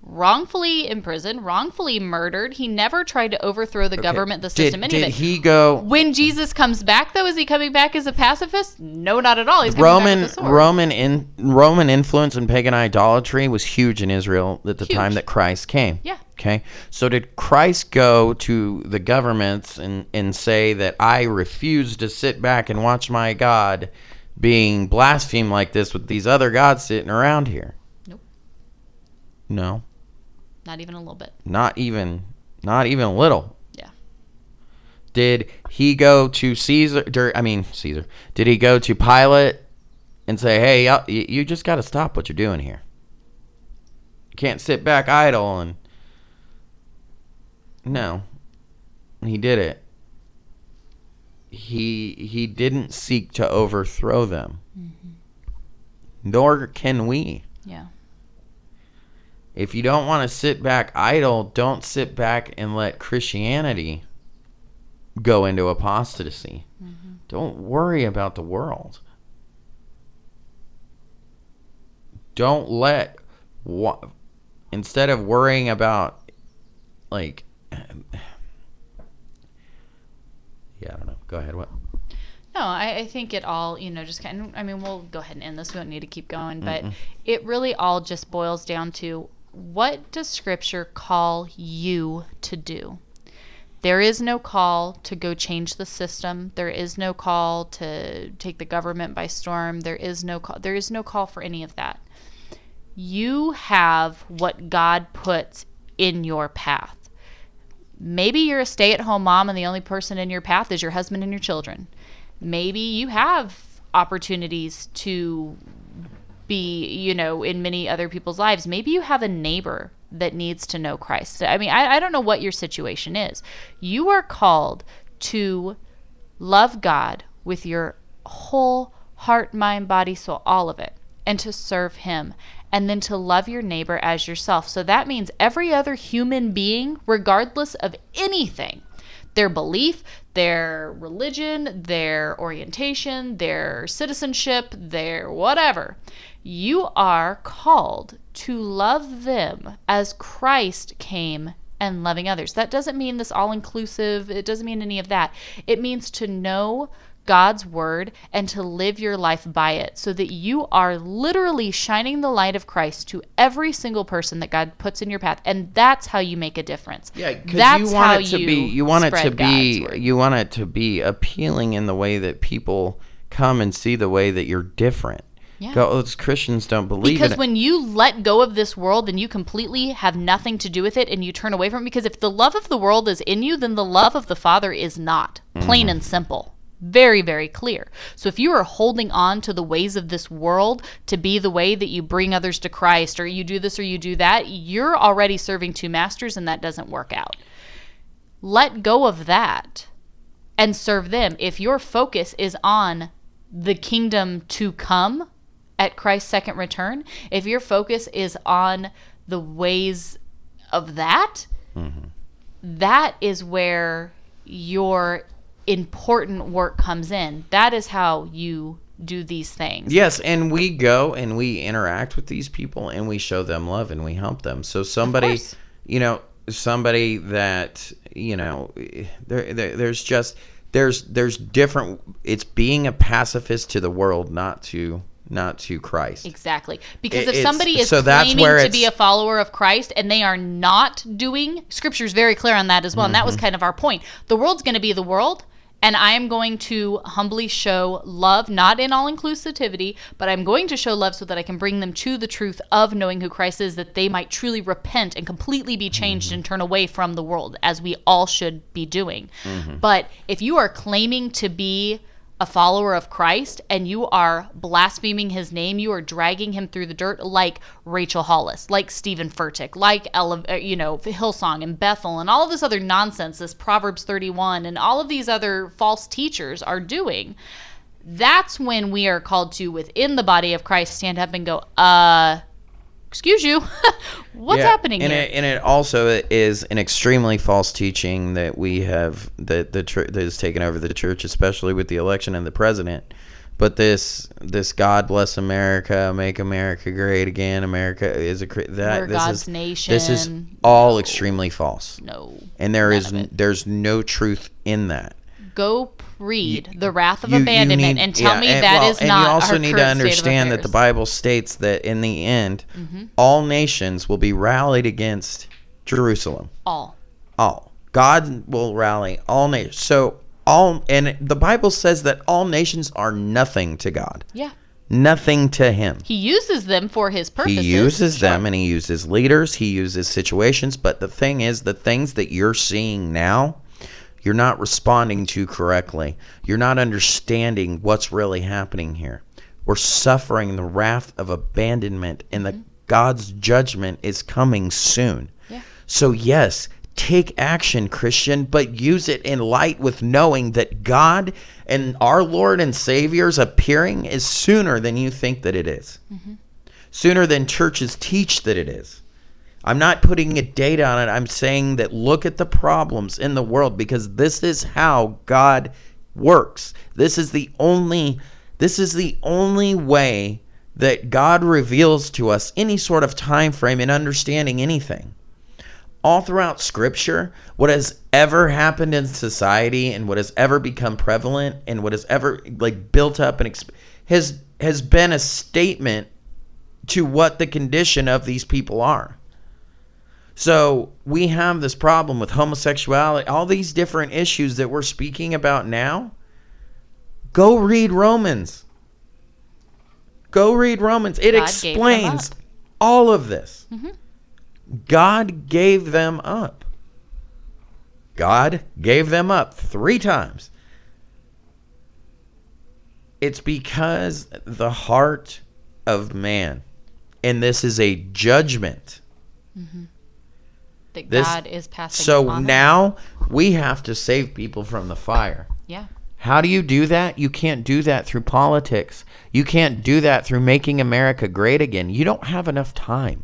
wrongfully imprisoned, wrongfully murdered. He never tried to overthrow the okay. government, the system, did, any did he go when Jesus comes back? Though, is he coming back as a pacifist? No, not at all. He's Roman Roman in Roman influence and pagan idolatry was huge in Israel at the huge. time that Christ came. Yeah. Okay. So did Christ go to the governments and and say that I refuse to sit back and watch my God being blasphemed like this with these other gods sitting around here? Nope. No. Not even a little bit. Not even, not even a little. Yeah. Did he go to Caesar? I mean Caesar. Did he go to Pilate and say, "Hey, you just got to stop what you're doing here. You can't sit back idle." And no, he did it. He he didn't seek to overthrow them. Mm-hmm. Nor can we. Yeah if you don't want to sit back idle, don't sit back and let Christianity go into apostasy. Mm-hmm. Don't worry about the world. Don't let instead of worrying about like yeah, I don't know. Go ahead. What? No, I, I, think it all, you know, just kind of, I mean, we'll go ahead and end this. We don't need to keep going, but Mm-mm. it really all just boils down to what does Scripture call you to do? There is no call to go change the system. There is no call to take the government by storm. There is no call, there is no call for any of that. You have what God puts in your path. Maybe you're a stay-at-home mom and the only person in your path is your husband and your children. Maybe you have opportunities to be, you know, in many other people's lives. Maybe you have a neighbor that needs to know Christ. I mean, I, I don't know what your situation is. You are called to love God with your whole heart, mind, body, soul, all of it, and to serve Him and then to love your neighbor as yourself. So that means every other human being, regardless of anything, their belief, their religion, their orientation, their citizenship, their whatever. You are called to love them as Christ came and loving others. That doesn't mean this all inclusive, it doesn't mean any of that. It means to know God's word and to live your life by it so that you are literally shining the light of Christ to every single person that God puts in your path. And that's how you make a difference. Yeah, cuz you want it to be you want it to be you want it to be appealing in the way that people come and see the way that you're different. Yeah. Go, oh, those Christians don't believe because when you let go of this world then you completely have nothing to do with it and you turn away from it. Because if the love of the world is in you then the love of the father is not. Plain mm-hmm. and simple very very clear. So if you are holding on to the ways of this world to be the way that you bring others to christ or you do this or you do that you're already serving two masters and that doesn't work out. Let go of that and serve them. If your focus is on the kingdom to come at Christ's second return, if your focus is on the ways of that, mm-hmm. that is where your important work comes in. That is how you do these things. Yes, and we go and we interact with these people and we show them love and we help them. So somebody, you know, somebody that you know, there, there there's just there's there's different. It's being a pacifist to the world, not to not to Christ. Exactly. Because if it's- somebody is so claiming to be a follower of Christ and they are not doing, scripture's very clear on that as well. And that was Mm-hmm. kind of our point. The world's going to be the world. And I am going to humbly show love, not in all inclusivity, but I'm going to show love so that I can bring them to the truth of knowing who Christ is, that they might truly repent and completely be changed Mm-hmm. and turn away from the world, as we all should be doing. Mm-hmm. But if you are claiming to be a follower of Christ and you are blaspheming his name, you are dragging him through the dirt like Rachel Hollis, like Steven Furtick, like uh, you know Hillsong and Bethel and all of this other nonsense, this Proverbs 31 and all of these other false teachers are doing. That's when we are called to within the body of Christ stand up and go, uh, excuse you, what's Yeah, happening and here? It, and it also is an extremely false teaching that we have that the church that has taken over the church, especially with the election and the president. But this this God bless America, make America great again. America is a that We're this God's is nation. this is all extremely false, no. and there is of it. n- there's no truth in that. go read the wrath of You- you abandonment need- and tell yeah, me and- that well, is and not you also need to current state of understand that the bible states that in the end Mm-hmm. all nations will be rallied against jerusalem. All. All. God will rally all nations so all and the bible says that all nations are nothing to god. Yeah. Nothing to him. He uses them for his purposes. he uses Sure. them and he uses leaders. He uses situations. But the thing is the things that you're seeing now you're not responding to correctly. You're not understanding what's really happening here. We're suffering the wrath of abandonment and the mm-hmm. god's judgment is coming soon. Yeah. so yes take action christian but use it in light with knowing that god and our lord and savior's appearing is sooner than you think that it is. Mm-hmm. Sooner than churches teach that it is. I'm not putting a date on it. I'm saying that look at the problems in the world because this is how God works. This is the only this is the only way that God reveals to us any sort of time frame in understanding anything. All throughout scripture, what has ever happened in society and what has ever become prevalent and what has ever like built up and exp- has has been a statement to what the condition of these people are. So we have this problem with homosexuality, all these different issues that we're speaking about now. Go read Romans. Go read Romans. It God explains all of this. Mhm. God gave them up. God gave them up three times. It's because the heart of man, and this is a judgment. That This- God is passing So now we have to save people from the fire. yeah How do you do that? You can't do that through politics. You can't do that through making America great again. You don't have enough time.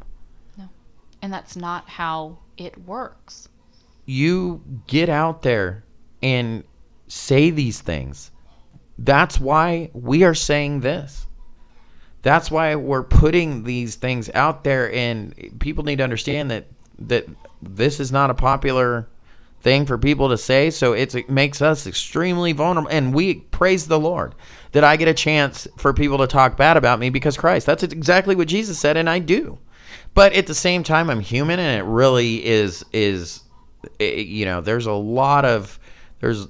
No. And that's not how it works You get out there and say these things. That's why we are saying this. That's why we're putting these things out there and people need to understand that that this is not a popular thing for people to say so it makes us extremely vulnerable. And we praise the lord that i get a chance for people to talk bad about me because christ. That's exactly what jesus said and i do. But at the same time i'm human and it really is is you know there's a lot of there's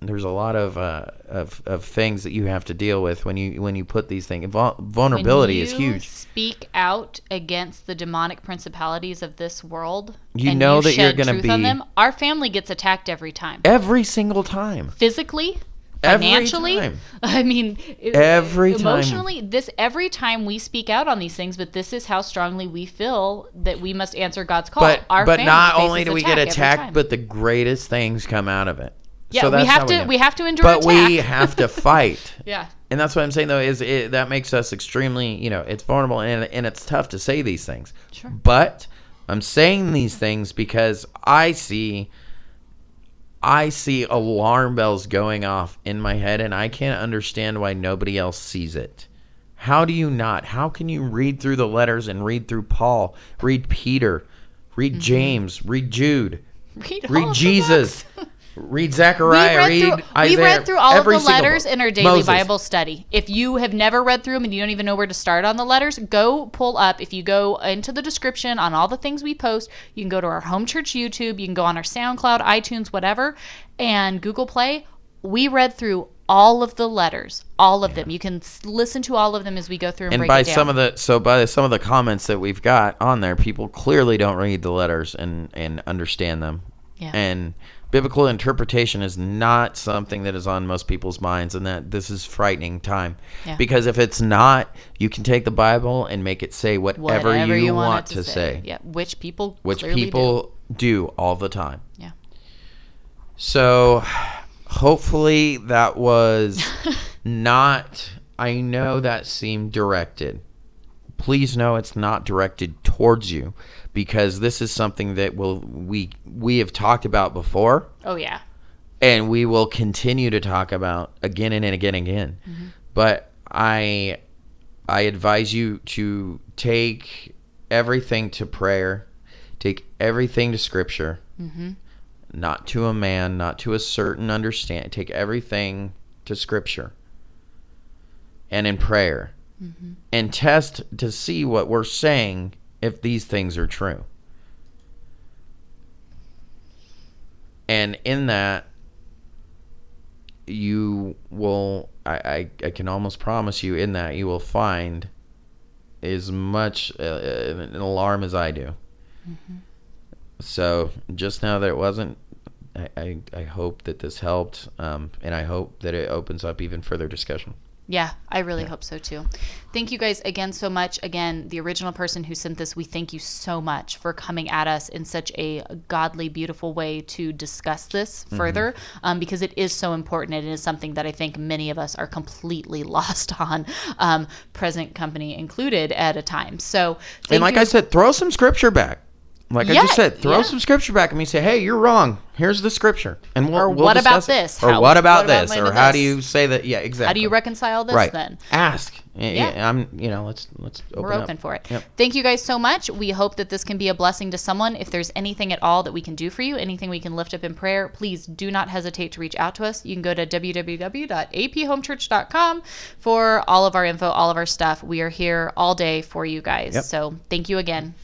there's a lot of uh, of of things that you have to deal with when you when you put these things. Vul- vulnerability When is you huge. Speak out against the demonic principalities of this world. You know you that you're truth on be- them. Our family gets attacked every time. Every single time. Physically, Every financially. time. I mean, Every time. emotionally. This every time we speak out on these things, but this is how strongly we feel that we must answer God's call. But Our but not only do we get attacked, but the greatest things come out of it. Yeah, So we have to we have to endure But attack. we have to fight. yeah, and that's what I'm saying though is it, that makes us extremely you know it's vulnerable and and it's tough to say these things. Sure. But I'm saying these things because I see I see alarm bells going off in my head and I can't understand why nobody else sees it. How do you not? How can you read through the letters and read through Paul, read Peter, read Mm-hmm. James, read Jude, read, all read Jesus, read We Zechariah, read, read through, we read through all of the letters book. in our daily Moses. Bible study. If you have never read through them and you don't even know where to start on the letters, go pull up. If you go into the description on all the things we post, you can go to our home church YouTube, you can go on our SoundCloud, iTunes, whatever, and Google Play. We read through all of the letters, all of them. You can listen to all of them as we go through and, and by some of the so by some of the comments that we've got on there people clearly don't read the letters and and understand them Yeah. and biblical interpretation is not something that is on most people's minds and that this is frightening time Yeah. because if it's not you can take the bible and make it say whatever, whatever you, want, want it to say, Yeah, which people which clearly do. people do. all the time Yeah. so hopefully that was not I know that seemed directed. Please know it's not directed towards you because this is something that will we we have talked about before Oh yeah. and we will continue to talk about again and again and again. But I I advise you to take everything to prayer, take everything to scripture, Mm-hmm. not to a man, not to a certain understand. Take everything to scripture and in prayer Mm-hmm. and test to see what we're saying if these things are true. And in that, you will, I, I, I can almost promise you, in that, you will find as much uh, an alarm as I do. So just now that it wasn't, I, I, I hope that this helped, um, and I hope that it opens up even further discussion. Yeah, I really hope so too. Thank you guys again so much. Again, the original person who sent this, we thank you so much for coming at us in such a godly, beautiful way to discuss this further um, because it is so important. and It is something that I think many of us are completely lost on, um, present company included at a time. So, and like you. I said, throw some scripture back. Like I just said, throw yeah. some scripture back and me say, "Hey, you're wrong. Here's the scripture." And we'll, Or we'll what about this? Or How- what about what this? or how do you say that? Yeah, exactly. how do you reconcile this right? then? Ask. Yeah. Yeah. I'm. You know, let's let's open We're up. open for it. Yep. Thank you guys so much. We hope that this can be a blessing to someone. If there's anything at all that we can do for you, anything we can lift up in prayer, please do not hesitate to reach out to us. You can go to www.aphomechurch.com for all of our info, all of our stuff. We are here all day for you guys. Yep. So thank you again.